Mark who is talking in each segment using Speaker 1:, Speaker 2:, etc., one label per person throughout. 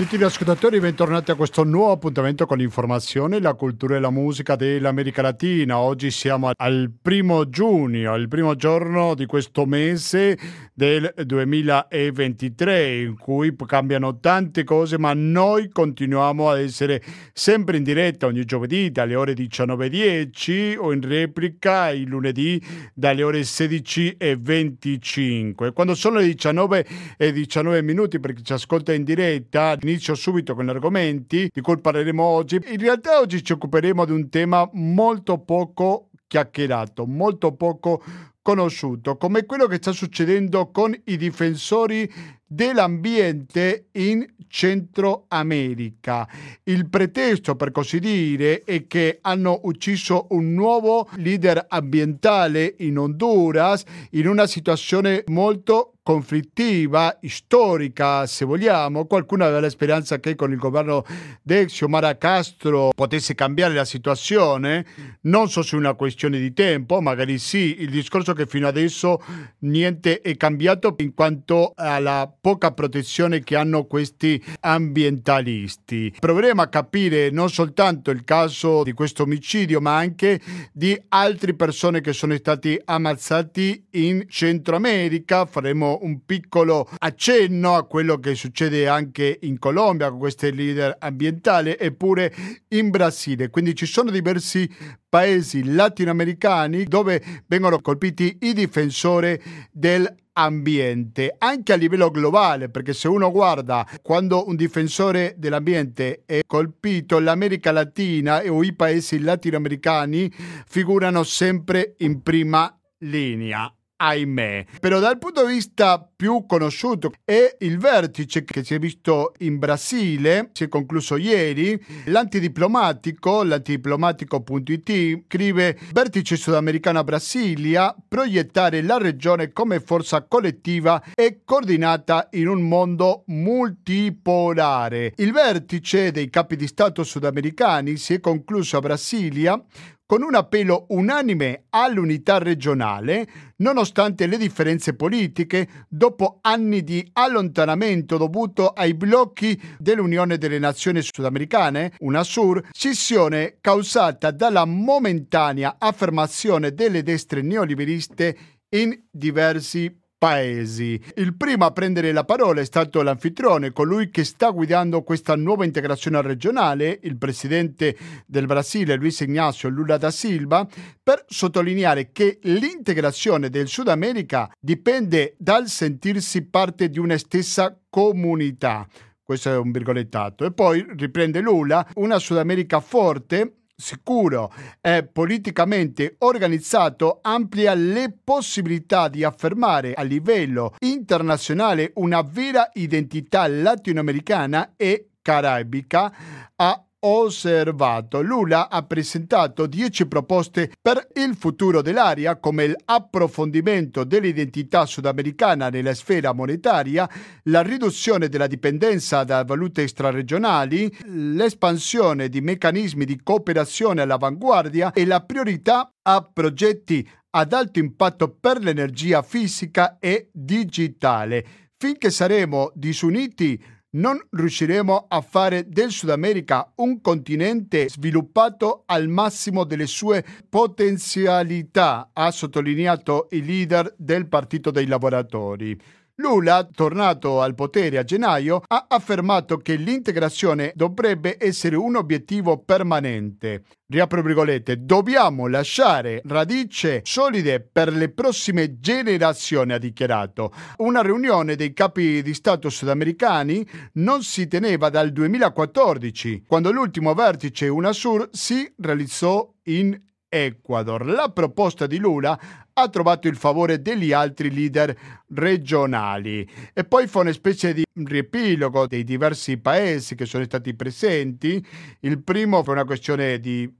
Speaker 1: Gentili ascoltatori, bentornati a questo nuovo appuntamento con l'informazione, la cultura e la musica dell'America Latina. Oggi siamo al primo giugno, il primo giorno di questo mese del 2023, in cui cambiano tante cose, ma noi continuiamo a essere sempre in diretta ogni giovedì dalle ore 19.10 o in replica il lunedì dalle ore 16.25. Quando sono le 19 e 19 minuti, per chi ci ascolta in diretta, inizio subito con gli argomenti di cui parleremo oggi. In realtà oggi ci occuperemo di un tema molto poco chiacchierato, molto poco conosciuto, come quello che sta succedendo con i difensori dell'ambiente in Centro America. Il pretesto, per così dire, è che hanno ucciso un nuovo leader ambientale in Honduras in una situazione molto conflittiva, storica, se vogliamo. Qualcuno aveva la speranza che con il governo di Xiomara Castro potesse cambiare la situazione. Non so se è una questione di tempo, magari sì. Il discorso che fino adesso niente è cambiato in quanto alla poca protezione che hanno questi ambientalisti. Proveremo a capire non soltanto il caso di questo omicidio, ma anche di altre persone che sono stati ammazzati in Centro America. Faremo un piccolo accenno a quello che succede anche in Colombia con questi leader ambientali eppure in Brasile. Quindi ci sono diversi paesi latinoamericani dove vengono colpiti i difensori del ambiente anche a livello globale perché se uno guarda quando un difensore dell'ambiente è colpito l'America Latina o i paesi latinoamericani figurano sempre in prima linea ahimè. Però dal punto di vista più conosciuto è il vertice che si è visto in Brasile, si è concluso ieri. L'antidiplomatico, l'antidiplomatico.it, scrive vertice sudamericano Brasilia, proiettare la regione come forza collettiva e coordinata in un mondo multipolare. Il vertice dei capi di Stato sudamericani si è concluso a Brasilia con un appello unanime all'unità regionale, nonostante le differenze politiche, dopo anni di allontanamento dovuto ai blocchi dell'Unione delle Nazioni Sudamericane, UNASUR, scissione causata dalla momentanea affermazione delle destre neoliberiste in diversi paesi. Il primo a prendere la parola è stato l'anfitrione, colui che sta guidando questa nuova integrazione regionale, il presidente del Brasile Luis Ignacio Lula da Silva, per sottolineare che l'integrazione del Sud America dipende dal sentirsi parte di una stessa comunità questo è un virgolettato. E poi riprende Lula, una Sud America forte sicuro e politicamente organizzato amplia le possibilità di affermare a livello internazionale una vera identità latinoamericana e caraibica a osservato. Lula ha presentato 10 proposte per il futuro dell'area come l'approfondimento dell'identità sudamericana nella sfera monetaria, la riduzione della dipendenza da valute extraregionali, l'espansione di meccanismi di cooperazione all'avanguardia e la priorità a progetti ad alto impatto per l'energia fisica e digitale. Finché saremo disuniti, non riusciremo a fare del Sud America un continente sviluppato al massimo delle sue potenzialità, ha sottolineato il leader del Partito dei Lavoratori. Lula, tornato al potere a gennaio, ha affermato che l'integrazione dovrebbe essere un obiettivo permanente. Riapro virgolette, dobbiamo lasciare radici solide per le prossime generazioni, ha dichiarato. Una riunione dei capi di Stato sudamericani non si teneva dal 2014, quando l'ultimo vertice UNASUR si realizzò in Ecuador. La proposta di Lula ha trovato il favore degli altri leader regionali e poi fa una specie di riepilogo dei diversi paesi che sono stati presenti. Il primo per una questione di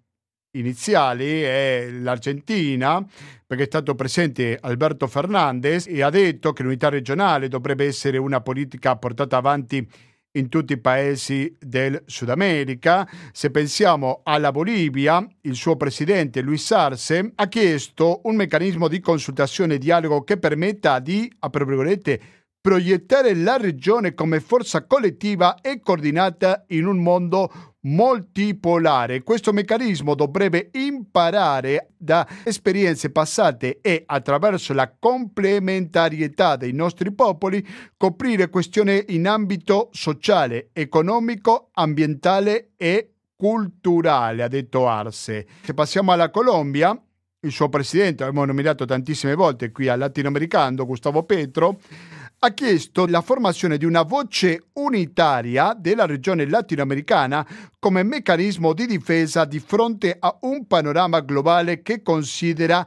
Speaker 1: iniziali è l'Argentina, perché è stato presente Alberto Fernandez e ha detto che l'unità regionale dovrebbe essere una politica portata avanti in tutti i paesi del Sud America. Se pensiamo alla Bolivia, il suo presidente Luis Arce ha chiesto un meccanismo di consultazione e dialogo che permetta di, a virgolette, proiettare la regione come forza collettiva e coordinata in un mondo multipolare. Questo meccanismo dovrebbe imparare da esperienze passate e attraverso la complementarietà dei nostri popoli coprire questioni in ambito sociale, economico, ambientale e culturale, ha detto Arce. Se passiamo alla Colombia, il suo presidente, abbiamo nominato tantissime volte qui al latinoamericano, Gustavo Petro, ha chiesto la formazione di una voce unitaria della regione latinoamericana come meccanismo di difesa di fronte a un panorama globale che considera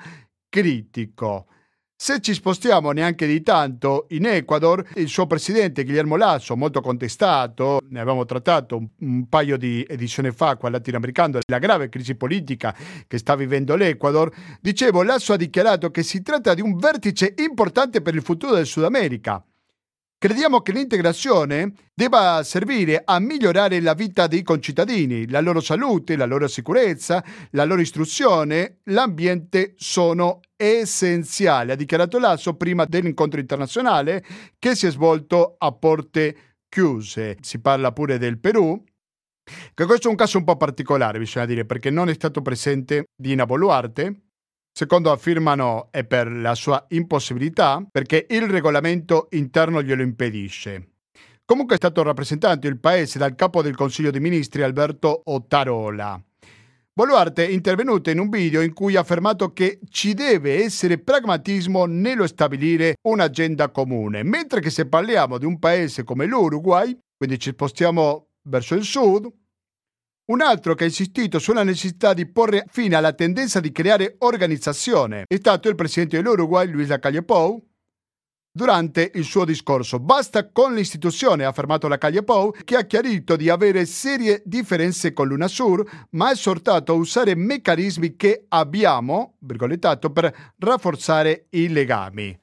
Speaker 1: critico. Se ci spostiamo neanche di tanto, in Ecuador il suo presidente Guillermo Lasso, molto contestato, ne avevamo trattato un, un paio di edizioni fa qua latinoamericano, la grave crisi politica che sta vivendo l'Ecuador, dicevo, Lasso ha dichiarato che si tratta di un vertice importante per il futuro del Sud America. Crediamo che l'integrazione debba servire a migliorare la vita dei concittadini, la loro salute, la loro sicurezza, la loro istruzione, l'ambiente sono essenziali, ha dichiarato Lasso prima dell'incontro internazionale che si è svolto a porte chiuse. Si parla pure del Perù, che questo è un caso un po' particolare, bisogna dire, perché non è stato presente Dina Boluarte, Secondo affermano è per la sua impossibilità perché il regolamento interno glielo impedisce. Comunque è stato rappresentato il paese dal capo del Consiglio dei Ministri Alberto Ottarola. Boluarte è intervenuto in un video in cui ha affermato che ci deve essere pragmatismo nello stabilire un'agenda comune, mentre che se parliamo di un paese come l'Uruguay, quindi ci spostiamo verso il sud, un altro che ha insistito sulla necessità di porre fine alla tendenza di creare organizzazione è stato il presidente dell'Uruguay, Luis Lacalle Pou, durante il suo discorso. Basta con l'istituzione, ha affermato Lacalle Pou, che ha chiarito di avere serie differenze con l'UNASUR, ma ha esortato a usare meccanismi che abbiamo, virgolettato, per rafforzare i legami.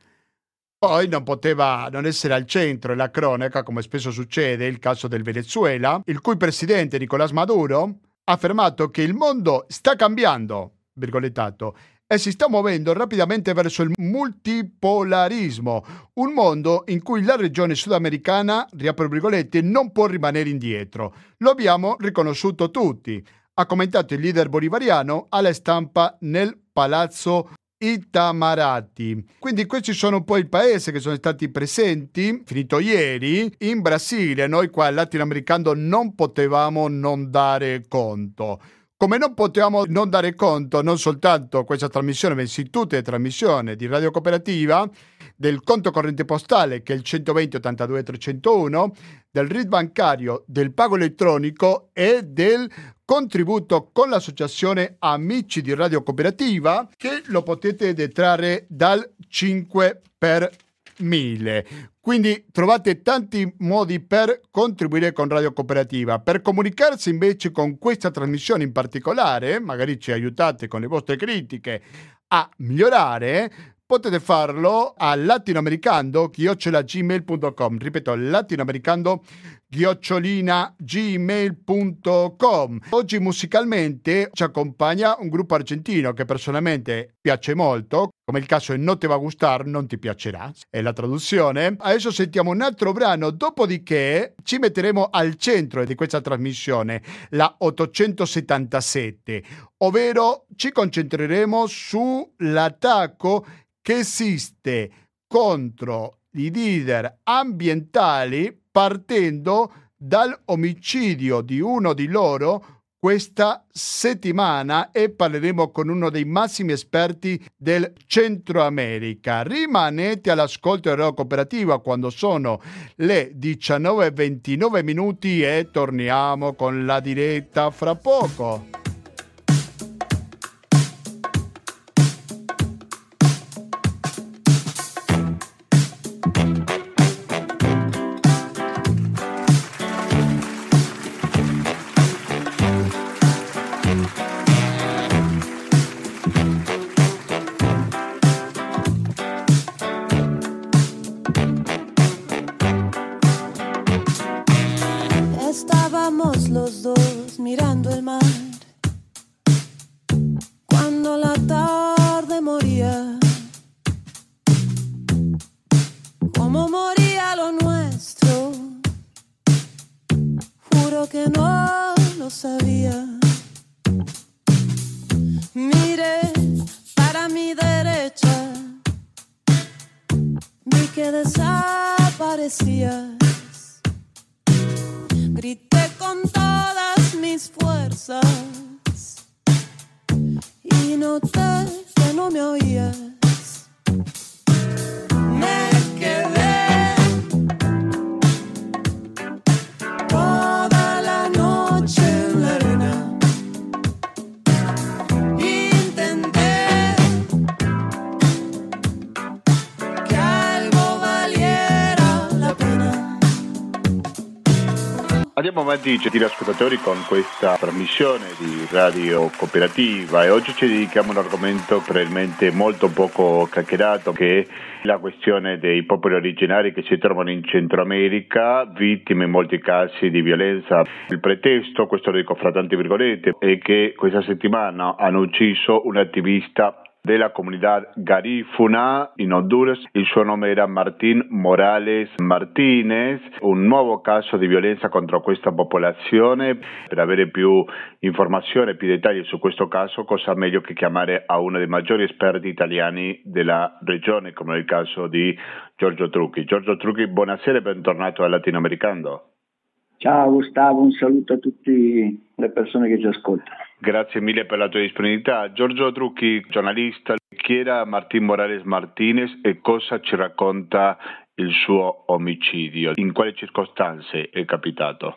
Speaker 1: Poi non poteva non essere al centro della cronaca, come spesso succede, il caso del Venezuela, il cui presidente Nicolás Maduro ha affermato che il mondo sta cambiando, virgolettato, e si sta muovendo rapidamente verso il multipolarismo, un mondo in cui la regione sudamericana, riapro virgolette, non può rimanere indietro. Lo abbiamo riconosciuto tutti, ha commentato il leader bolivariano alla stampa nel Palazzo Itamarati. Quindi questi sono un po' i paesi che sono stati presenti, finito ieri, in Brasile. Noi qua latinoamericano non potevamo non dare conto. Come non potevamo non dare conto, non soltanto questa trasmissione, bensì tutte le trasmissioni di Radio Cooperativa, del conto corrente postale che è il 120 82 301, del RID bancario, del pago elettronico e del contributo con l'associazione Amici di Radio Cooperativa che lo potete detrarre dal 5 per 1000. Quindi trovate tanti modi per contribuire con Radio Cooperativa. Per comunicarsi invece con questa trasmissione in particolare, magari ci aiutate con le vostre critiche a migliorare, potete farlo a latinoamericando-gmail.com ripeto latinoamericando gmail.com oggi musicalmente ci accompagna un gruppo argentino che personalmente piace molto come il caso è Non te va a gustar, non ti piacerà, è la traduzione. Adesso sentiamo un altro brano, dopodiché ci metteremo al centro di questa trasmissione, la 877, ovvero ci concentreremo sull'attacco che esiste contro i leader ambientali partendo dall'omicidio di uno di loro questa settimana e parleremo con uno dei massimi esperti del Centro America. Rimanete all'ascolto della cooperativa quando sono le 19.29 minuti e torniamo con la diretta fra poco.
Speaker 2: Andiamo avanti, gentili ascoltatori, con questa trasmissione di radio cooperativa e oggi ci dedichiamo a un argomento probabilmente molto poco chiacchierato che è la questione dei popoli originari che si trovano in Centro America, vittime in molti casi di violenza. Il pretesto, questo lo dico fra tante virgolette, è che questa settimana hanno ucciso un attivista della comunità garifuna in Honduras. Il suo nome era Martín Morales Martinez, un nuovo caso di violenza contro questa popolazione. Per avere più informazioni e più dettagli su questo caso, cosa meglio che chiamare a uno dei maggiori esperti italiani della regione, come nel caso di Giorgio Trucchi. Giorgio Trucchi, buonasera e bentornato al Latinoamericano.
Speaker 3: Ciao Gustavo, un saluto a tutte le persone che ci ascoltano.
Speaker 2: Grazie mille per la tua disponibilità. Giorgio Trucchi, giornalista, chi era Martín Morales Martinez e cosa ci racconta il suo omicidio? In quali circostanze è capitato?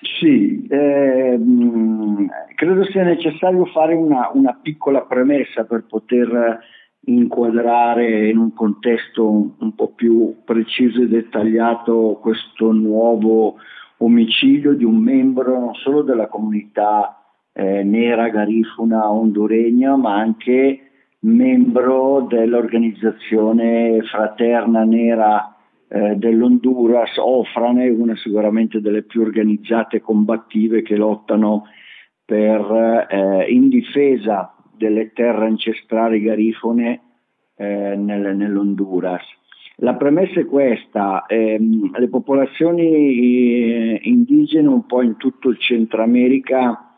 Speaker 3: Sì, ehm, credo sia necessario fare una, una, piccola premessa per poter inquadrare in un contesto un po' più preciso e dettagliato questo nuovo omicidio di un membro non solo della comunità eh, nera garifuna honduregna, ma anche membro dell'organizzazione fraterna nera eh, dell'Honduras, Ofrane, una sicuramente delle più organizzate combattive che lottano per, eh, in difesa delle terre ancestrali garifone eh, nel, nell'Honduras. La premessa è questa, ehm, le popolazioni eh, indigene un po' in tutto il Centro America,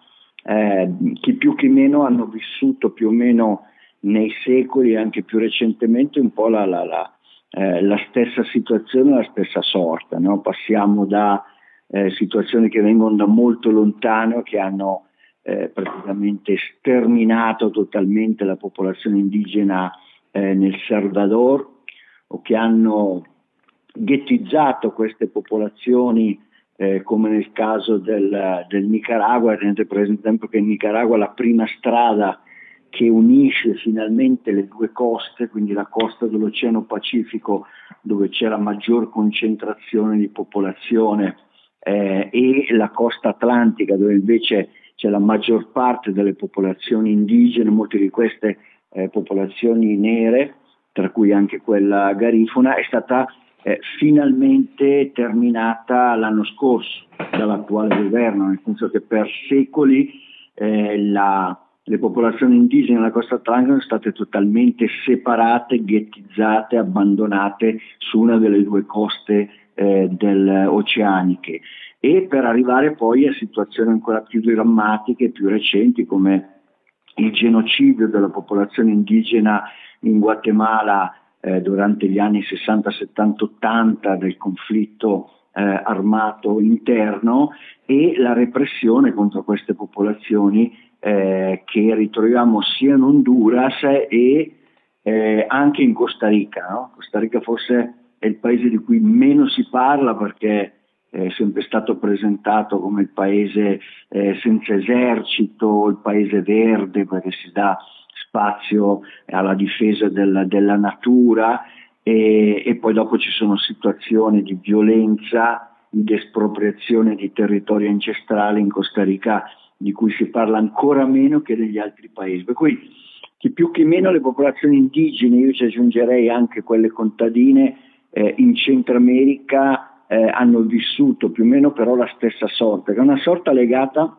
Speaker 3: eh, chi più chi meno hanno vissuto più o meno nei secoli e anche più recentemente un po' la, la, la, eh, la stessa situazione, la stessa sorta. No? Passiamo da eh, situazioni che vengono da molto lontano, che hanno eh, praticamente sterminato totalmente la popolazione indigena eh, nel Salvador o che hanno ghettizzato queste popolazioni eh, come nel caso del, del Nicaragua, tenete per esempio che in Nicaragua la prima strada che unisce finalmente le due coste, quindi la costa dell'Oceano Pacifico dove c'è la maggior concentrazione di popolazione eh, e la costa atlantica dove invece c'è la maggior parte delle popolazioni indigene, molte di queste eh, popolazioni nere, tra cui anche quella garifuna, è stata eh, finalmente terminata l'anno scorso dall'attuale governo, nel senso che per secoli eh, la, le popolazioni indigene della costa atlantica sono state totalmente separate, ghettizzate, abbandonate su una delle due coste eh, del, oceaniche. E per arrivare poi a situazioni ancora più drammatiche, più recenti come il genocidio della popolazione indigena in Guatemala eh, durante gli anni 60, 70, 80 del conflitto eh, armato interno e la repressione contro queste popolazioni eh, che ritroviamo sia in Honduras e eh, anche in Costa Rica. No? Costa Rica forse è il paese di cui meno si parla perché è sempre stato presentato come il paese eh, senza esercito, il paese verde perché si dà spazio alla difesa del, della natura e, e, poi dopo ci sono situazioni di violenza, di espropriazione di territori ancestrali in Costa Rica di cui si parla ancora meno che negli altri paesi. Per cui chi più che meno le popolazioni indigene, io ci aggiungerei anche quelle contadine eh, in Centro America, eh, hanno vissuto più o meno però la stessa sorta, che è una sorta legata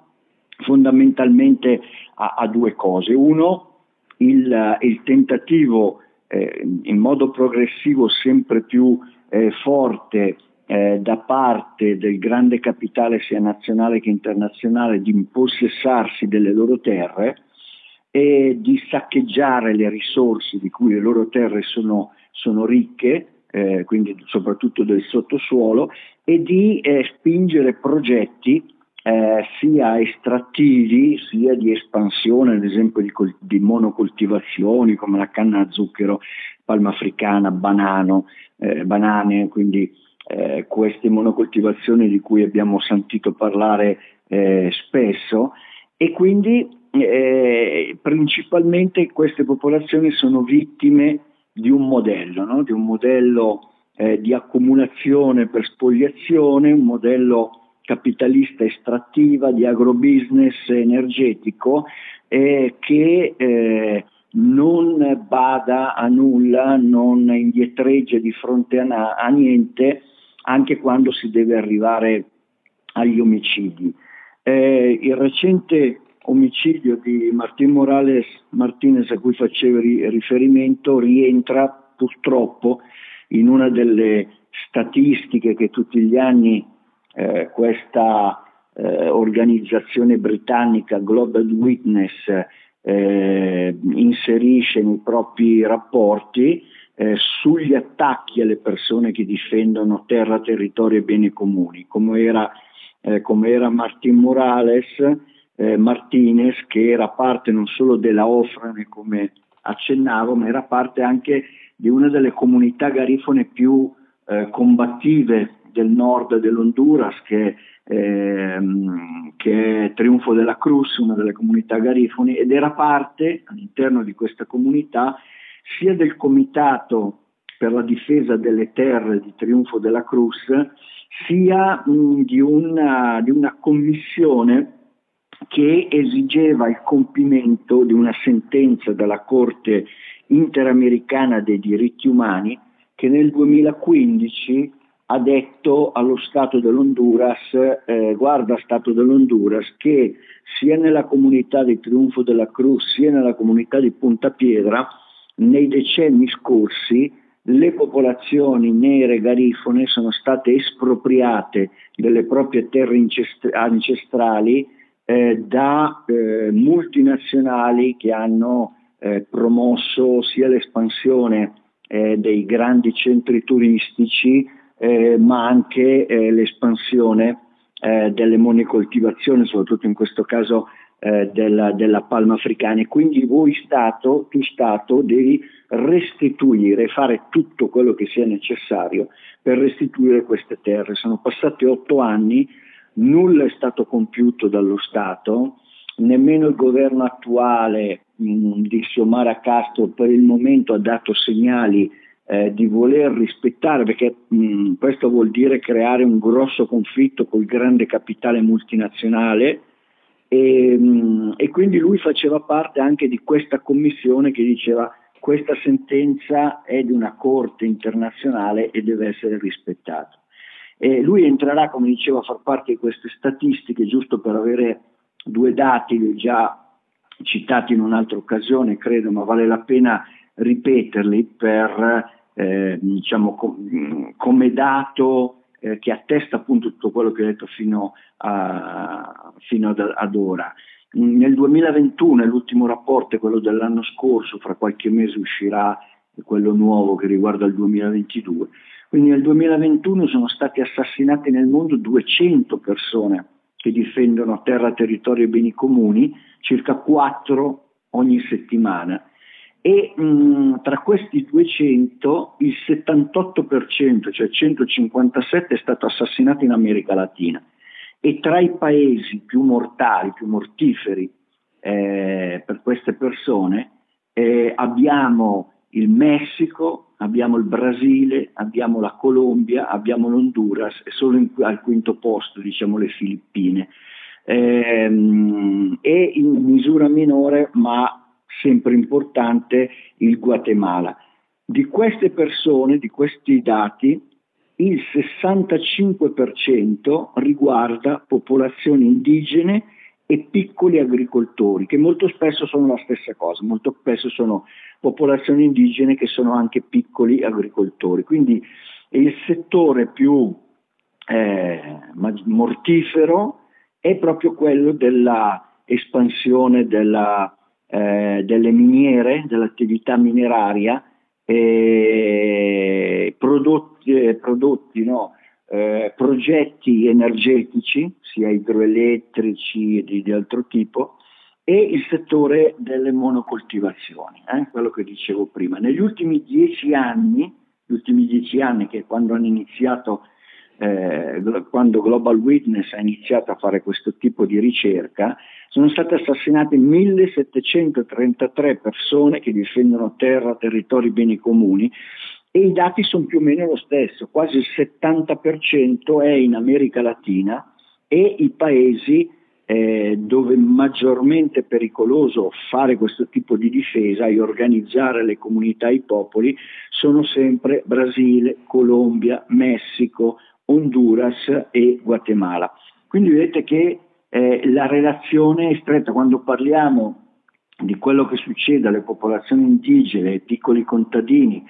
Speaker 3: fondamentalmente a, a due cose. Uno, il, il tentativo eh, in modo progressivo sempre più eh, forte eh, da parte del grande capitale sia nazionale che internazionale di impossessarsi delle loro terre e di saccheggiare le risorse di cui le loro terre sono, sono ricche, eh, quindi soprattutto del sottosuolo, e di eh, spingere progetti eh, sia estrattivi sia di espansione, ad esempio di, col- di, monocoltivazioni come la canna a zucchero, palma africana, banano, eh, banane, quindi eh, queste monocoltivazioni di cui abbiamo sentito parlare eh, spesso e quindi eh, principalmente queste popolazioni sono vittime di un modello, no? di un modello eh, di accumulazione per spoliazione, un modello capitalista estrattiva, di agrobusiness energetico eh, che eh, non bada a nulla, non indietreggia di fronte a, na- a niente, anche quando si deve arrivare agli omicidi. Eh, il recente omicidio di Martin Morales Martinez a cui facevo riferimento rientra purtroppo in una delle statistiche che tutti gli anni eh, questa eh, organizzazione britannica Global Witness eh, inserisce nei propri rapporti eh, sugli attacchi alle persone che difendono terra, territorio e beni comuni, come era, eh, come era Martin Morales, Martinez, che era parte non solo della Ofrane, come accennavo, ma era parte anche di una delle comunità garifone più combattive del nord dell'Honduras, che, ehm, che, è Triunfo della Cruz, una delle comunità garifoni, ed era parte all'interno di questa comunità sia del comitato per la difesa delle terre di Triunfo della Cruz, sia mh, di, una, di una commissione che esigeva il compimento di una sentenza della Corte interamericana dei diritti umani che nel 2015 ha detto allo Stato dell'Honduras, eh, guarda Stato dell'Honduras, che sia nella comunità di Triunfo della Cruz sia nella comunità di Punta Piedra, nei decenni scorsi le popolazioni nere garifone sono state espropriate delle proprie terre ancestrali eh, da eh, multinazionali che hanno eh, promosso sia l'espansione eh, dei grandi centri turistici eh, ma anche eh, l'espansione eh, delle monocoltivazioni, soprattutto in questo caso eh, della, della, palma africana. E quindi voi Stato, tu Stato, devi restituire, fare tutto quello che sia necessario per restituire queste terre. Sono passati otto anni, nulla è stato compiuto dallo Stato, nemmeno il governo attuale mh, di Xiomara Castro per il momento ha dato segnali eh, di voler rispettare, perché mh, questo vuol dire creare un grosso conflitto col grande capitale multinazionale e, mh, e quindi lui faceva parte anche di questa commissione che diceva questa sentenza è di una corte internazionale e deve essere rispettata. Lui entrerà, come dicevo, a far parte di queste statistiche, giusto per avere due dati già citati in un'altra occasione, credo, ma vale la pena ripeterli per eh, diciamo, com- come dato eh, che attesta appunto tutto quello che ho detto fino, a, fino ad, ad, ora. Nel 2021 è l'ultimo rapporto, è quello dell'anno scorso, fra qualche mese uscirà quello nuovo che riguarda il 2022. Quindi nel 2021 sono stati assassinati nel mondo 200 persone che difendono terra, territorio e beni comuni, circa 4 ogni settimana e mh, tra questi 200 il 78%, cioè 157 è stato assassinato in America Latina e tra i paesi più mortali, più mortiferi eh, per queste persone eh, abbiamo il Messico, abbiamo il Brasile, abbiamo la Colombia, abbiamo l'Honduras e solo in, al quinto posto diciamo le Filippine. Eh, e in misura minore ma sempre importante il Guatemala. Di queste persone, di questi dati, il 65% riguarda popolazioni indigene e piccoli agricoltori, che molto spesso sono la stessa cosa, molto spesso sono popolazioni indigene che sono anche piccoli agricoltori. Quindi il settore più eh, mortifero è proprio quello della espansione della, eh, delle miniere, dell'attività mineraria, eh, prodotti, prodotti no, eh, progetti energetici, sia idroelettrici e di, di, altro tipo, e il settore delle monocoltivazioni, eh, quello che dicevo prima. Negli ultimi dieci anni, gli ultimi dieci anni che quando hanno iniziato eh, quando Global Witness ha iniziato a fare questo tipo di ricerca, sono state assassinate 1733 persone che difendono terra, territori, beni comuni e i dati sono più o meno lo stesso, quasi il 70% è in America Latina e i paesi eh, dove è maggiormente pericoloso fare questo tipo di difesa e organizzare le comunità e i popoli sono sempre Brasile, Colombia, Messico, Honduras e Guatemala. Quindi vedete che eh, la relazione è stretta quando parliamo di quello che succede alle popolazioni indigene, ai piccoli contadini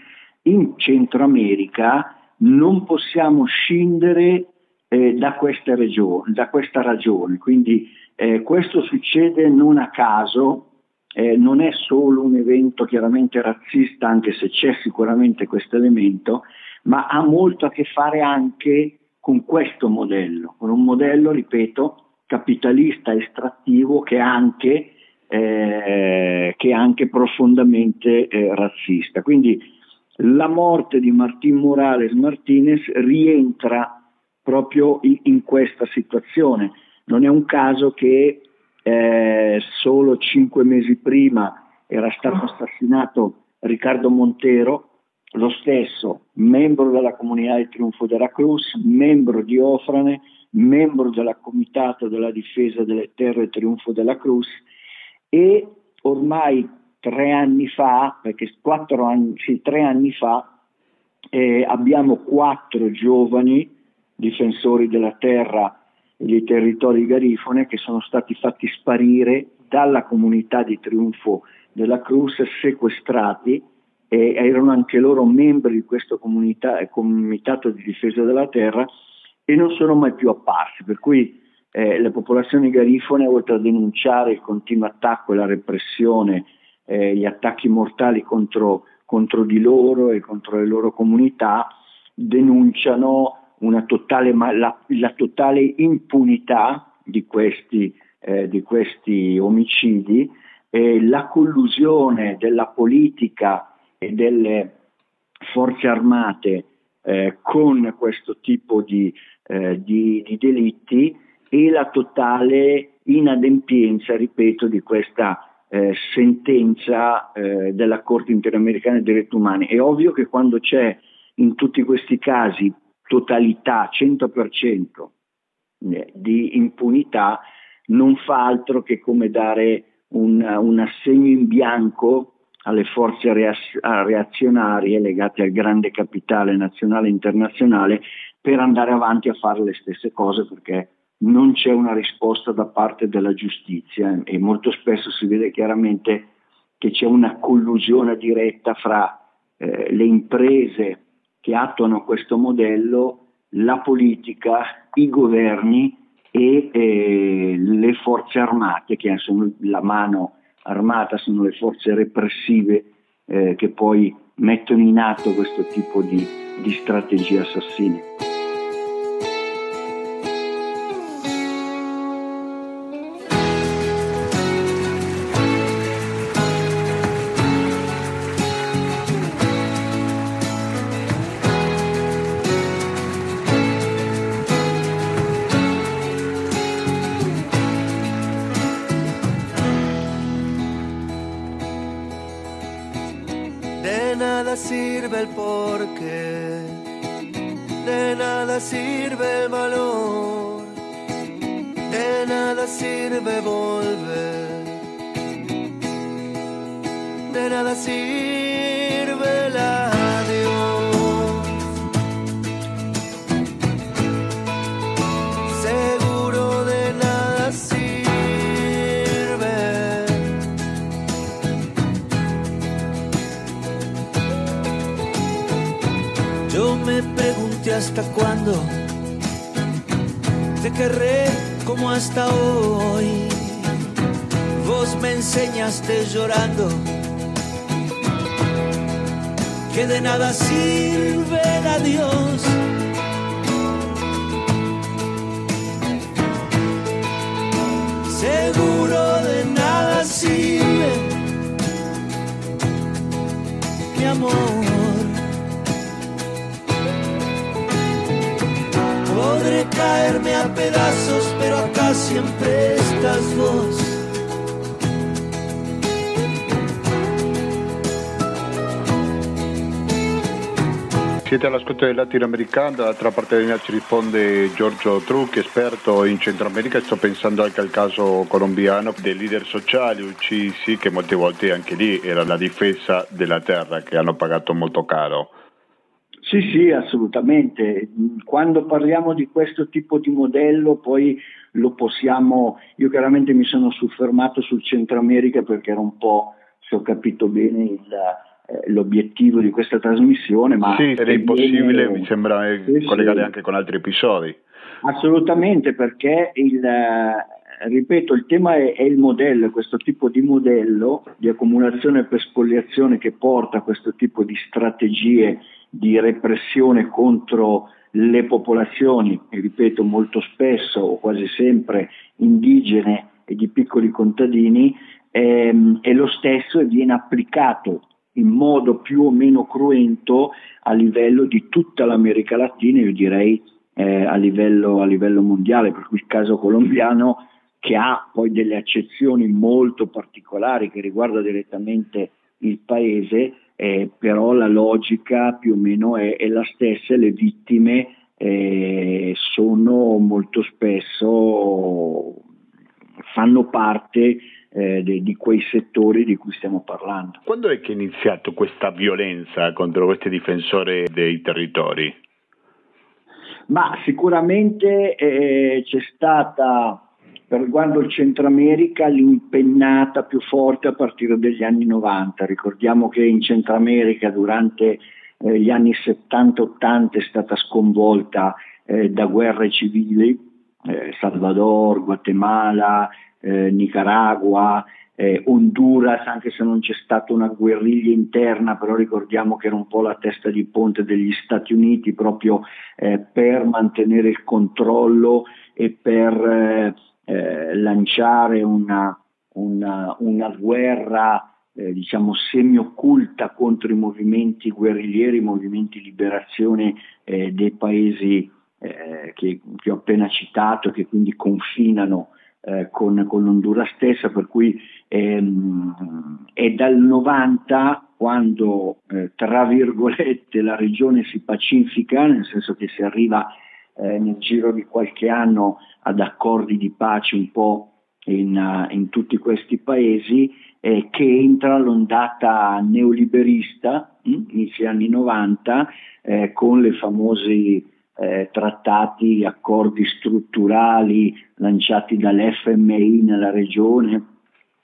Speaker 3: in Centro America, non possiamo scindere eh, da, regione, da, questa ragione. Quindi eh, questo succede non a caso, eh, non è solo un evento chiaramente razzista, anche se c'è sicuramente questo elemento, ma ha molto a che fare anche con questo modello, con un modello, ripeto, capitalista estrattivo che è anche, eh, che è anche profondamente eh, razzista. Quindi la morte di Martín Morales Martinez rientra proprio in, in questa situazione. Non è un caso che eh, solo cinque mesi prima era stato assassinato Riccardo Montero, lo stesso membro della comunità di Triunfo della Cruz, membro di Ofrane, membro del Comitato della difesa delle terre Triunfo della Cruz e ormai tre anni fa, perché quattro anni, sì, tre anni fa, eh, abbiamo quattro giovani difensori della terra e dei territori garifone che sono stati fatti sparire dalla comunità di Triunfo della Cruz, sequestrati e erano anche loro membri di questo comunità, comitato di difesa della terra e non sono mai più apparsi, per cui eh, le popolazioni garifone, oltre a denunciare il continuo attacco e la repressione, eh, gli attacchi mortali contro, contro, di loro e contro le loro comunità, denunciano totale, la, la, totale impunità di questi, eh, di questi omicidi e la collusione della politica e delle forze armate eh, con questo tipo di, eh, di, di, delitti e la totale inadempienza, ripeto, di questa eh, sentenza eh, della Corte Interamericana dei Diritti Umani. È ovvio che quando c'è in tutti questi casi totalità, 100% eh, di impunità, non fa altro che come dare un, un assegno in bianco alle forze reazionarie legate al grande capitale nazionale e internazionale per andare avanti a fare le stesse cose perché non c'è una risposta da parte della giustizia. E molto spesso si vede chiaramente che c'è una collusione diretta fra eh, le imprese che attuano questo modello, la politica, i governi e eh, le forze armate che sono la mano armata sono le forze repressive eh, che poi mettono in atto questo tipo di, di strategie assassine.
Speaker 4: el porqué. De nada sirve el valor, de nada sirve volver, de nada sirve. Hasta hoy. Vos me enseñaste llorando que de nada sirve a Dios. Seguro de nada sirve mi amor. Caerme a pedazos, pero acá siempre estás vos.
Speaker 1: Siete all'ascolto del latinoamericano, dall'altra parte della linea ci risponde Giorgio Trucchi, esperto in Centro America, sto pensando anche al caso colombiano dei leader sociali uccisi che molte volte anche lì era la difesa della terra che hanno pagato molto caro.
Speaker 3: Sì, sì, assolutamente. Quando parliamo di questo tipo di modello poi lo possiamo, io chiaramente mi sono soffermato sul Centro America perché era un po', se ho capito bene, il, eh, l'obiettivo di questa trasmissione. Ma
Speaker 1: sì, era impossibile, mi sembra, eh, sì, collegare sì. anche con altri episodi.
Speaker 3: Assolutamente, perché il, ripeto, il tema è, è, il modello, questo tipo di modello di accumulazione per spoliazione che porta a questo tipo di strategie di repressione contro le popolazioni, ripeto molto spesso o quasi sempre indigene e di piccoli contadini, ehm, è lo stesso e viene applicato in modo più o meno cruento a livello di tutta l'America Latina, io direi eh, a, livello, a livello mondiale, per cui il caso colombiano che ha poi delle accezioni molto particolari che riguarda direttamente il paese, eh, però la logica più o meno è, è la stessa e le vittime eh, sono molto spesso, fanno parte eh, di, di, quei settori di cui stiamo parlando.
Speaker 1: Quando è che è iniziato questa violenza contro questi difensori dei territori?
Speaker 3: Ma sicuramente eh, c'è stata per riguardo il Centro America l'impennata più forte a partire dagli anni 90. Ricordiamo che in Centro America durante eh, gli anni 70-80 è stata sconvolta eh, da guerre civili, eh, Salvador, Guatemala, eh, Nicaragua, eh, Honduras, anche se non c'è stata una guerriglia interna, però ricordiamo che era un po' la testa di ponte degli Stati Uniti proprio eh, per mantenere il controllo e per eh, eh, lanciare una, una, una guerra eh, diciamo semi-occulta contro i movimenti guerriglieri, i movimenti di liberazione eh, dei paesi eh, che, che, ho appena citato, che quindi confinano eh, con, con, l'Honduras stessa, per cui ehm, è dal 90 quando, tra virgolette, la regione si pacifica, nel senso che si arriva eh, nel giro di qualche anno ad accordi di pace un po' in, uh, in tutti questi paesi, eh, che entra l'ondata neoliberista, hm, inizio anni 90, eh, con le famosi eh, trattati, accordi strutturali lanciati dall'FMI nella regione,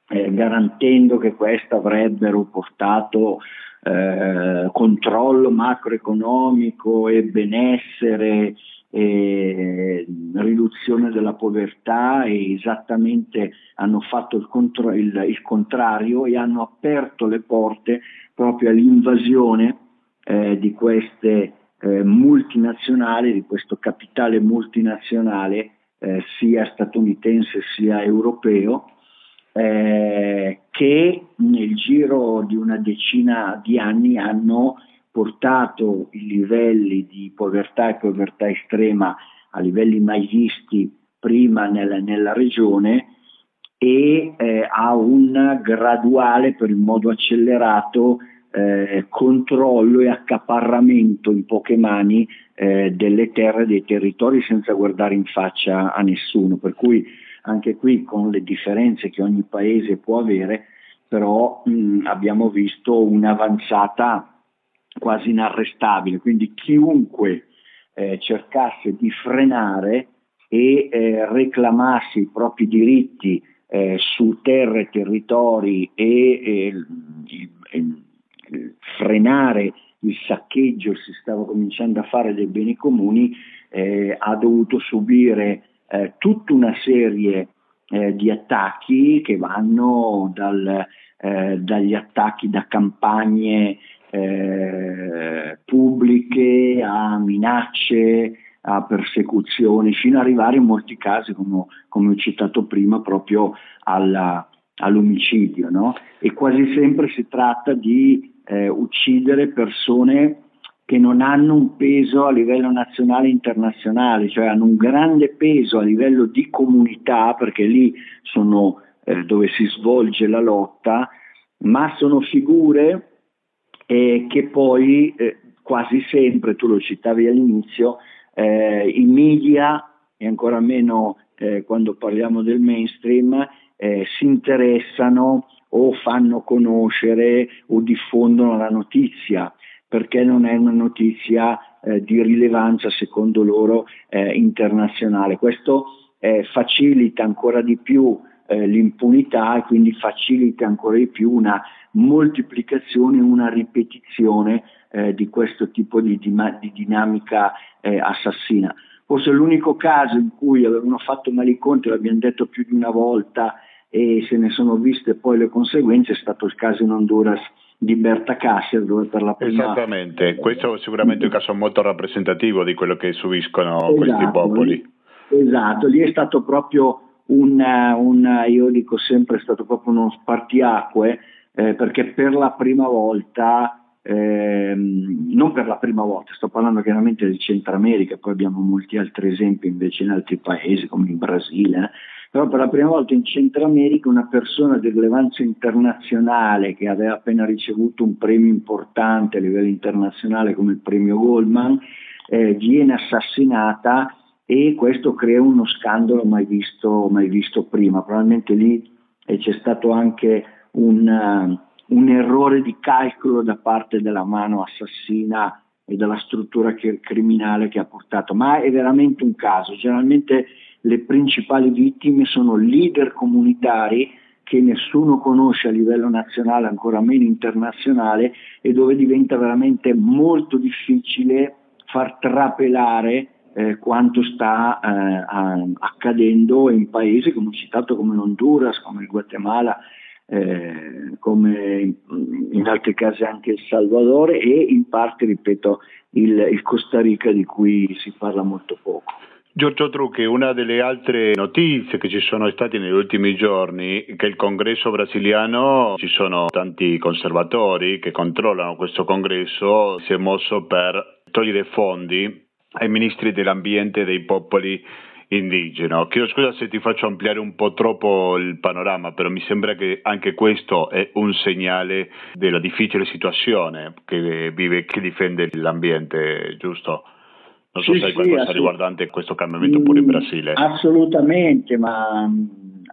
Speaker 3: eh, garantendo che questo avrebbero portato eh, controllo macroeconomico e benessere e riduzione della povertà e esattamente hanno fatto il, contro- il, il contrario e hanno aperto le porte proprio all'invasione eh, di queste eh, multinazionali, di questo capitale multinazionale eh, sia statunitense sia europeo, eh, che nel giro di una decina di anni hanno portato i livelli di povertà e povertà estrema a livelli mai visti prima nella, nella regione e eh, a un graduale, per il modo accelerato, eh, controllo e accaparramento in poche mani eh, delle terre, dei territori senza guardare in faccia a nessuno. Per cui anche qui con le differenze che ogni paese può avere, però mh, abbiamo visto un'avanzata quasi inarrestabile, quindi chiunque eh, cercasse di frenare e eh, reclamasse i propri diritti eh, su terre, territori e frenare il saccheggio si stava cominciando a fare dei beni comuni, eh, ha dovuto subire eh, tutta una serie eh, di attacchi che vanno dal, dagli attacchi da campagne eh, pubbliche a minacce, a persecuzioni, fino ad arrivare in molti casi, come, come ho citato prima, proprio alla, all'omicidio. No? E quasi sempre si tratta di eh, uccidere persone che non hanno un peso a livello nazionale e internazionale, cioè hanno un grande peso a livello di comunità, perché lì sono eh, dove si svolge la lotta, ma sono figure eh, che poi eh, quasi sempre, tu lo citavi all'inizio, eh, i media e ancora meno eh, quando parliamo del mainstream eh, si interessano o fanno conoscere o diffondono la notizia perché non è una notizia eh, di rilevanza secondo loro eh, internazionale. Questo facilita ancora di più eh, l'impunità e quindi facilita ancora di più una moltiplicazione, una ripetizione eh, di questo tipo di, di, di dinamica eh, assassina. Forse l'unico caso in cui avevano fatto male i conti, l'abbiamo detto più di una volta, e se ne sono viste poi le conseguenze, è stato il caso in Honduras di Berta Cassia dove per la prima...
Speaker 1: Esattamente, questo è sicuramente un caso molto rappresentativo di quello che subiscono esatto, questi popoli.
Speaker 3: Esatto, lì è stato proprio un, un io dico sempre, è stato proprio uno spartiacque eh, perché per la prima volta eh, non per la prima volta, sto parlando chiaramente del Centro America, poi abbiamo molti altri esempi invece in altri paesi come in Brasile, eh, però per la prima volta in Centro America una persona di rilevanza internazionale che aveva appena ricevuto un premio importante a livello internazionale come il premio Goldman eh, viene assassinata e questo crea uno scandalo mai visto, mai visto prima. Probabilmente lì eh, c'è stato anche un, uh, un, errore di calcolo da parte della mano assassina e della struttura criminale che ha portato, ma è veramente un caso. Generalmente le principali vittime sono leader comunitari che nessuno conosce a livello nazionale, ancora meno internazionale, e dove diventa veramente molto difficile far trapelare eh, quanto sta eh, a, accadendo in paesi come ho citato come l'Honduras, come il Guatemala, eh, come in altri casi anche il Salvador e in parte, ripeto, il, il Costa Rica di cui si parla molto poco.
Speaker 1: Giorgio Trucchi, una delle altre notizie che ci sono state negli ultimi giorni è che il congresso brasiliano, ci sono tanti conservatori che controllano questo congresso, si è mosso per togliere fondi ai ministri dell'ambiente dei popoli indigeni. Chiedo scusa se ti faccio ampliare un po' troppo il panorama, però mi sembra che anche questo è un segnale della difficile situazione che vive chi difende l'ambiente, giusto? Non so sì, se hai qualcosa sì, riguardante questo cambiamento pure in Brasile.
Speaker 3: Assolutamente, ma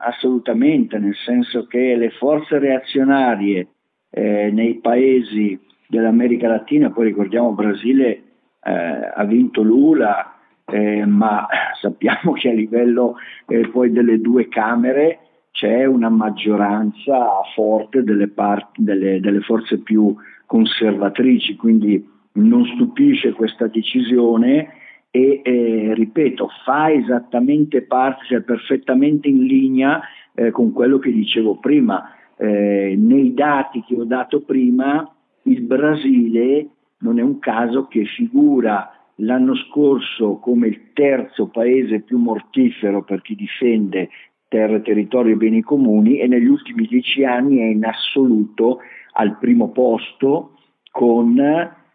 Speaker 3: assolutamente, nel senso che le forze reazionarie eh, nei paesi dell'America Latina, poi ricordiamo Brasile eh, ha vinto Lula, eh, ma sappiamo che a livello eh, poi delle due Camere c'è una maggioranza forte delle, parti, delle, delle forze più conservatrici, quindi non stupisce questa decisione e eh, ripeto, fa esattamente parte, cioè perfettamente in linea eh, con quello che dicevo prima. Eh, nei dati che ho dato prima, il Brasile non è un caso che figura l'anno scorso come il terzo paese più mortifero per chi difende terra, territorio e beni comuni e negli ultimi dieci anni è in assoluto al primo posto con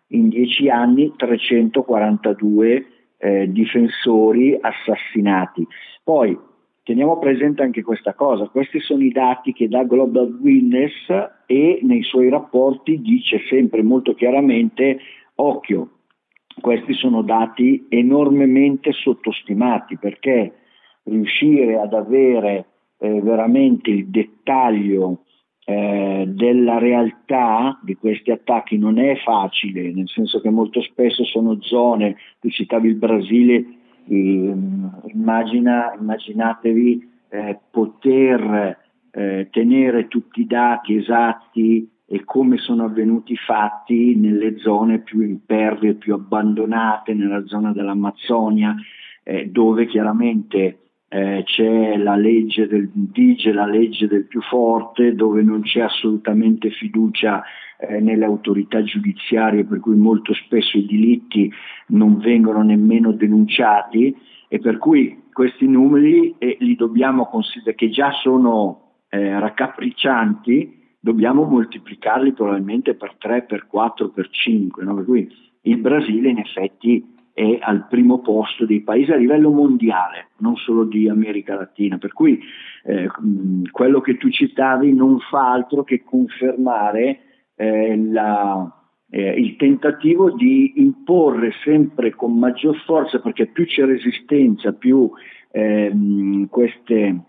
Speaker 3: in dieci anni 342 eh, difensori assassinati. Poi teniamo presente anche questa cosa, questi sono i dati che dà Global Witness e nei suoi rapporti dice sempre molto chiaramente occhio, questi sono dati enormemente sottostimati perché riuscire ad avere eh, veramente il dettaglio eh, della realtà di questi attacchi non è facile, nel senso che molto spesso sono zone, tu citavi il Brasile, immagina, immaginatevi eh, poter eh, tenere tutti i dati esatti e come sono avvenuti i fatti nelle zone più impervie, più abbandonate, nella zona dell'Amazzonia, eh, dove chiaramente eh, c'è la legge del dice la legge del più forte dove non c'è assolutamente fiducia eh, nelle autorità giudiziarie per cui molto spesso i delitti non vengono nemmeno denunciati e per cui questi numeri eh, li dobbiamo considerare che già sono eh, raccapriccianti dobbiamo moltiplicarli probabilmente per 3, per 4, per 5 no? per cui il Brasile in effetti è al primo posto dei paesi a livello mondiale, non solo di America Latina. Per cui eh, quello che tu citavi non fa altro che confermare eh, la, eh, il tentativo di imporre sempre con maggior forza, perché più c'è resistenza, più ehm, queste,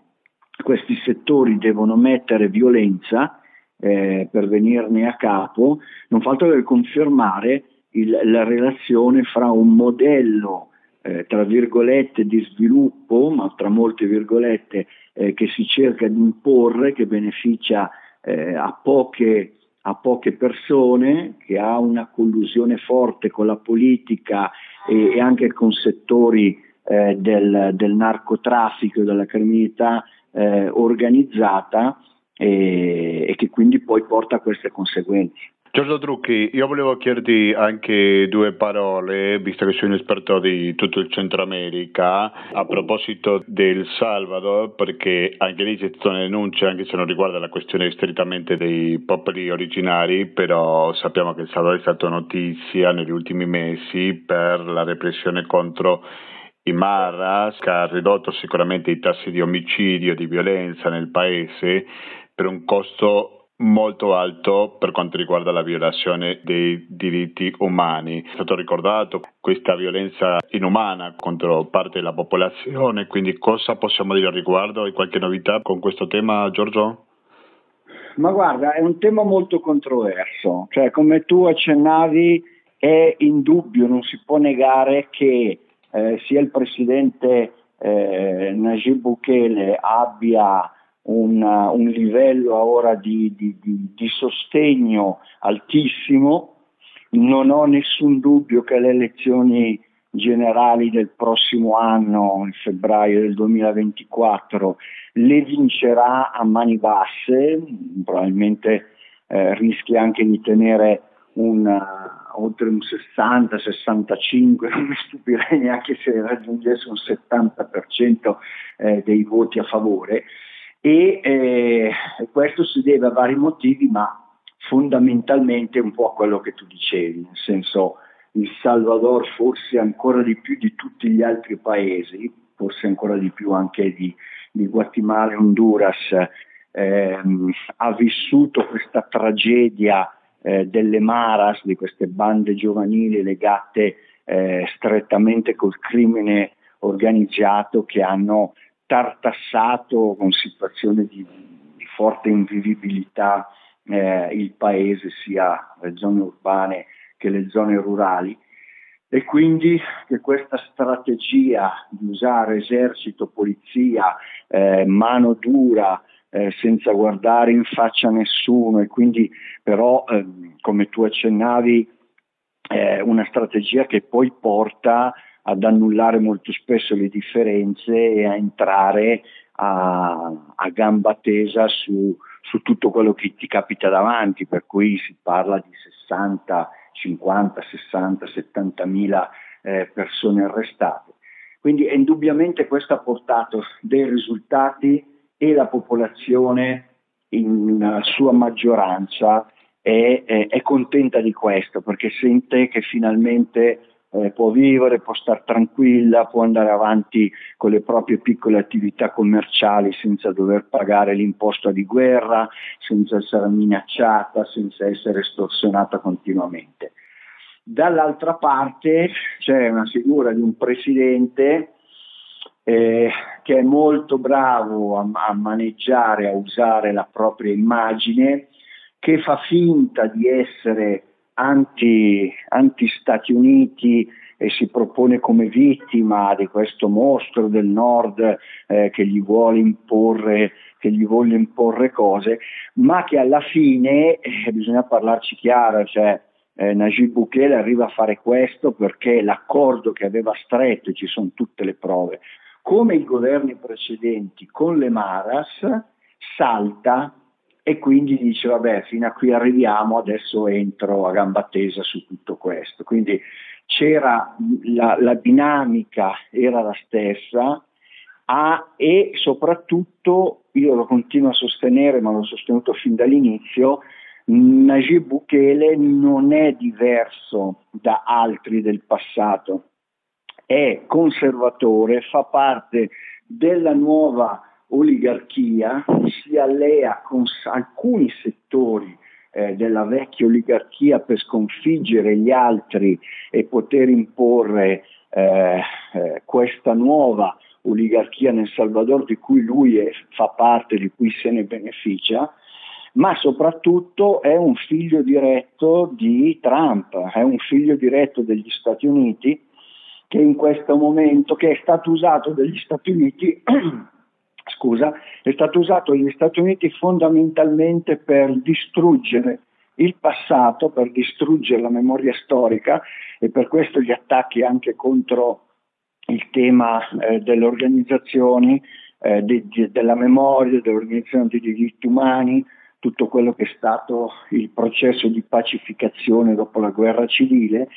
Speaker 3: questi settori devono mettere violenza eh, per venirne a capo, non fa altro che confermare il, la relazione fra un modello eh, tra virgolette di sviluppo, ma tra molte virgolette eh, che si cerca di imporre, che beneficia eh, a, poche, a, poche, persone, che ha una collusione forte con la politica e, e anche con settori eh, del, del, narcotraffico e della criminalità eh, organizzata e, e che quindi poi porta a queste conseguenze.
Speaker 1: Giorgio Drucchi, io volevo chiederti anche due parole, visto che sei un esperto di tutto il Centro America, a proposito del Salvador, perché anche lì ci sono denunce, anche se non riguarda la questione strettamente dei popoli originari, però sappiamo che il Salvador è stato notizia negli ultimi mesi per la repressione contro i Maras, che ha ridotto sicuramente i tassi di omicidio di violenza nel paese per un costo molto alto per quanto riguarda la violazione dei diritti umani. È stato ricordato questa violenza inumana contro parte della popolazione, quindi cosa possiamo dire al riguardo? Hai qualche novità con questo tema, Giorgio?
Speaker 3: Ma guarda, è un tema molto controverso, cioè come tu accennavi è indubbio, non si può negare che eh, sia il presidente eh, Najib Bukele abbia un, un livello ora di, di, di, di sostegno altissimo, non ho nessun dubbio che le elezioni generali del prossimo anno, in febbraio del 2024, le vincerà a mani basse, probabilmente eh, rischia anche di tenere un, uh, oltre un 60-65, non mi stupirei neanche se raggiungesse un 70% eh, dei voti a favore e eh, questo si deve a vari motivi, ma fondamentalmente un po' a quello che tu dicevi, nel senso il Salvador forse ancora di più di tutti gli altri paesi, forse ancora di più anche di, di Guatemala e Honduras, ehm, ha vissuto questa tragedia eh, delle maras, di queste bande giovanili legate eh, strettamente col crimine organizzato che hanno tartassato con situazioni di, di forte invivibilità eh, il paese, sia le zone urbane che le zone rurali. E quindi che questa strategia di usare esercito, polizia, eh, mano dura, eh, senza guardare in faccia nessuno e quindi però, eh, come tu accennavi, una strategia che poi porta ad annullare molto spesso le differenze e a entrare a, a gamba tesa su, su, tutto quello che ti capita davanti, per cui si parla di 60, 50, 60, 70 mila eh, persone arrestate. Quindi indubbiamente questo ha portato dei risultati e la popolazione in sua maggioranza è, è, è contenta di questo perché sente che finalmente eh, può vivere, può stare tranquilla, può andare avanti con le proprie piccole attività commerciali senza dover pagare l'imposta di guerra, senza essere minacciata, senza essere estorsionata continuamente. Dall'altra parte c'è una figura di un presidente eh, che è molto bravo a, a maneggiare, a usare la propria immagine, che fa finta di essere anti, anti-Stati Uniti e si propone come vittima di questo mostro del nord eh, che gli vuole imporre che gli vuole imporre cose, ma che alla fine eh, bisogna parlarci chiaro, cioè eh, Najib Bukele arriva a fare questo perché l'accordo che aveva stretto, e ci sono tutte le prove, come i governi precedenti con le Maras, salta e quindi dice vabbè fino a qui arriviamo, adesso entro a gamba tesa su tutto questo. Quindi c'era la, la dinamica era la stessa a, e soprattutto io lo continuo a sostenere, ma l'ho sostenuto fin dall'inizio, Najib Bukele non è diverso da altri del passato, è conservatore, fa parte della nuova oligarchia, si allea con alcuni settori eh, della vecchia oligarchia per sconfiggere gli altri e poter imporre eh, eh, questa nuova oligarchia nel Salvador di cui lui è, fa parte, di cui se ne beneficia, ma soprattutto è un figlio diretto di Trump, è un figlio diretto degli Stati Uniti che in questo momento, che è stato usato dagli Stati Uniti scusa, è stato usato negli Stati Uniti fondamentalmente per distruggere il passato, per distruggere la memoria storica e per questo gli attacchi anche contro il tema eh, delle organizzazioni eh, de, de, della memoria, delle organizzazioni dei diritti umani, tutto quello che è stato il processo di pacificazione dopo la guerra civile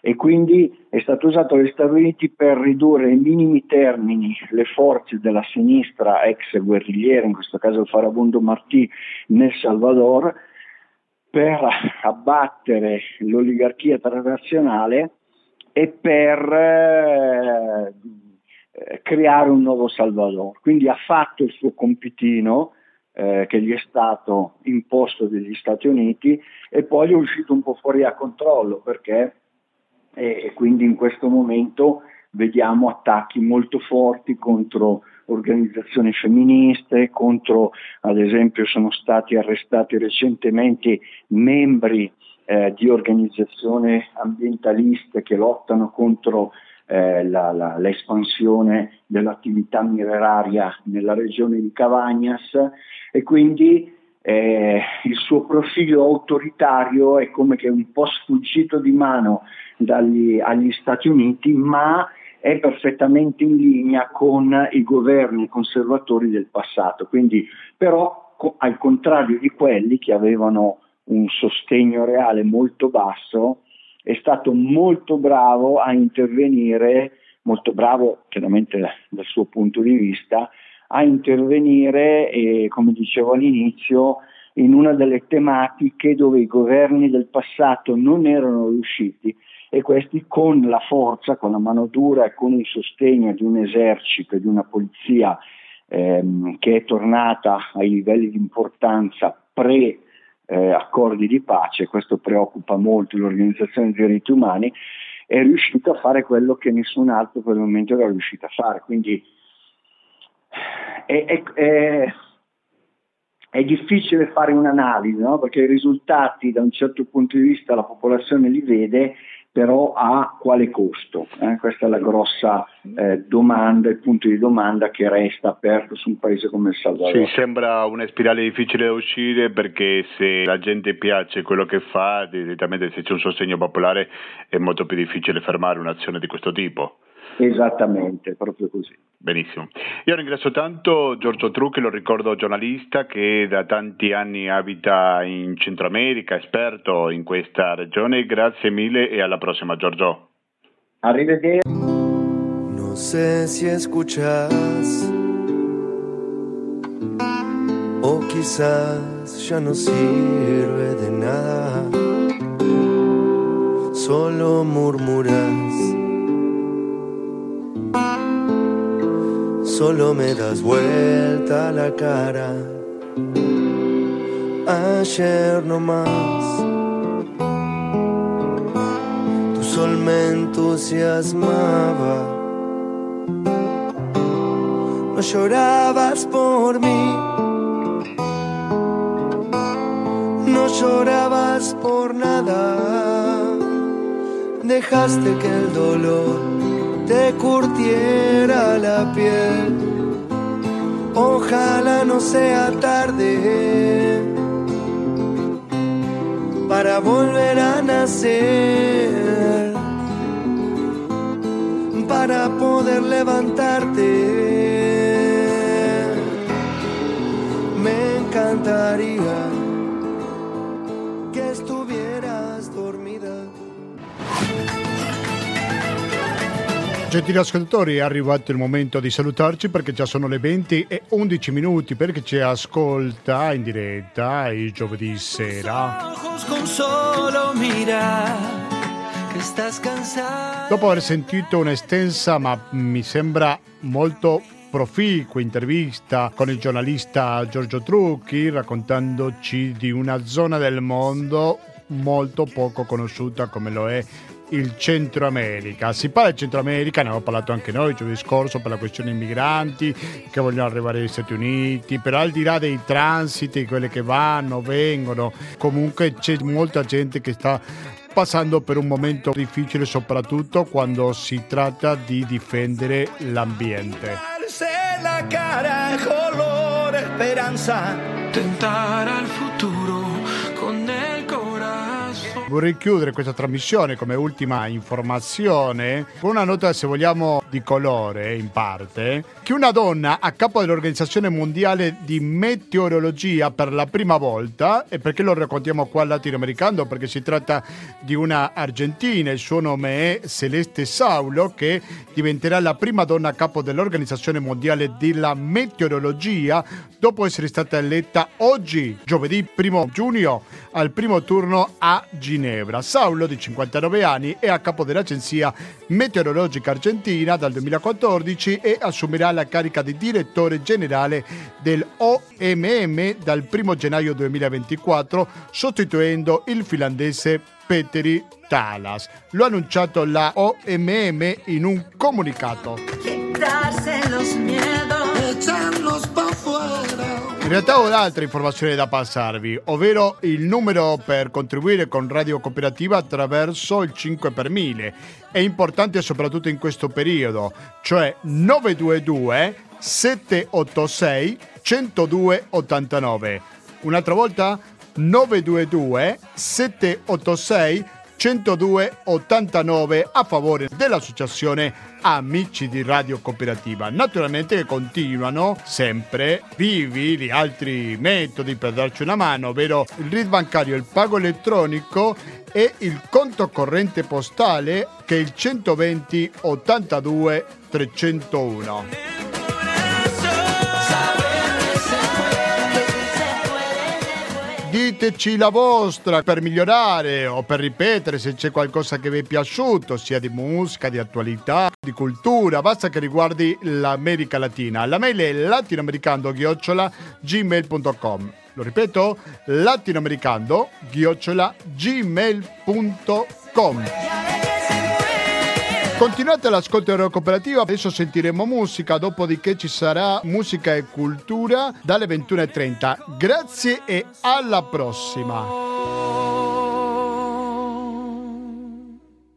Speaker 3: e quindi è stato usato dagli Stati Uniti per ridurre ai minimi termini le forze della sinistra ex guerrigliera, in questo caso il farabundo Martí nel Salvador, per abbattere l'oligarchia transnazionale e per eh, creare un nuovo Salvador. Quindi ha fatto il suo compitino eh, che gli è stato imposto dagli Stati Uniti e poi è uscito un po' fuori a controllo perché e quindi in questo momento vediamo attacchi molto forti contro organizzazioni femministe, contro ad esempio sono stati arrestati recentemente membri eh, di organizzazioni ambientaliste che lottano contro eh, la, la, l'espansione dell'attività mineraria nella regione di Cavagnas e quindi eh, il suo profilo autoritario è come che un po' sfuggito di mano dagli, agli Stati Uniti, ma è perfettamente in linea con i governi conservatori del passato. Quindi, però, co- al contrario di quelli che avevano un sostegno reale molto basso, è stato molto bravo a intervenire, molto bravo chiaramente dal suo punto di vista, a intervenire, e, come dicevo all'inizio, in una delle tematiche dove i governi del passato non erano riusciti e questi con la forza, con la mano dura e con il sostegno di un esercito e di una polizia ehm, che è tornata ai livelli di importanza pre eh, accordi di pace, questo preoccupa molto l'organizzazione dei diritti umani, è riuscito a fare quello che nessun altro per il momento era riuscito a fare. Quindi è, è, è, è difficile fare un'analisi, no? perché i risultati da un certo punto di vista la popolazione li vede, però a quale costo? Eh? Questa è la grossa eh, domanda, il punto di domanda che resta aperto su un paese come il Salvador.
Speaker 1: Sì, sembra una spirale difficile da uscire perché se la gente piace quello che fa, direttamente se c'è un sostegno popolare è molto più difficile fermare un'azione di questo tipo.
Speaker 3: Esattamente, proprio così.
Speaker 1: Benissimo. Io ringrazio tanto Giorgio Trucchi, lo ricordo giornalista che da tanti anni abita in Centro America, esperto in questa regione. Grazie mille e alla prossima Giorgio.
Speaker 3: Arrivederci.
Speaker 4: No sé si escuchas o quizás ya no sirve de nada, solo murmuras solo me das vuelta la cara. Ayer no más, tu sol me entusiasmaba. No llorabas por mí, no llorabas por nada. Dejaste que el dolor te curtiera la piel. Ojalá no sea tarde para volver a nacer, para poder levantarte.
Speaker 1: Me encantaría Gentili ascoltatori, è arrivato il momento di salutarci perché già sono le 20 e 11 minuti perché ci ascolta in diretta il giovedì sera. Dopo aver sentito un'estensa ma mi sembra molto proficua intervista con il giornalista Giorgio Trucchi raccontandoci di una zona del mondo molto poco conosciuta come lo è il Centro America. Si parla del Centro America, ne abbiamo parlato anche noi il giovedì scorso per la questione migranti che vogliono arrivare agli Stati Uniti, però al di là dei transiti, quelle che vanno, vengono, comunque c'è molta gente che sta passando per un momento difficile soprattutto quando si tratta di difendere l'ambiente.
Speaker 4: tentare al futuro.
Speaker 1: Vorrei chiudere questa trasmissione come ultima informazione con una nota, se vogliamo, di colore in parte, che una donna a capo dell'Organizzazione Mondiale di Meteorologia per la prima volta, e perché lo raccontiamo qua al latinoamericano? Perché si tratta di una argentina, il suo nome è Celeste Saulo, che diventerà la prima donna a capo dell'Organizzazione Mondiale della Meteorologia dopo essere stata eletta oggi, giovedì 1 giugno, al primo turno a Ginevra. Saulo, di 59 anni, è a capo dell'Agenzia Meteorologica Argentina dal 2014 e assumerà la carica di direttore generale dell'OMM dal 1 gennaio 2024, sostituendo il finlandese Petteri Talas. Lo ha annunciato la OMM in un comunicato. In realtà ho un'altra informazione da passarvi, ovvero il numero per contribuire con Radio Cooperativa attraverso il 5 per 1000. È importante soprattutto in questo periodo, cioè 922 786 102 89. Un'altra volta 922 786 102 89 a favore dell'associazione Amici di Radio Cooperativa. Naturalmente che continuano sempre vivi gli altri metodi per darci una mano, ovvero il RID bancario, il pago elettronico e il conto corrente postale che è il 120 82 301. Diteci la vostra per migliorare o per ripetere se c'è qualcosa che vi è piaciuto, sia di musica, di attualità, di cultura, basta che riguardi l'America Latina. La mail è latinoamericando-gmail.com. Lo ripeto, latinoamericando-gmail.com. Continuate all'ascolto della cooperativa, adesso sentiremo musica, dopodiché ci sarà musica e cultura dalle 21.30. Grazie e alla prossima!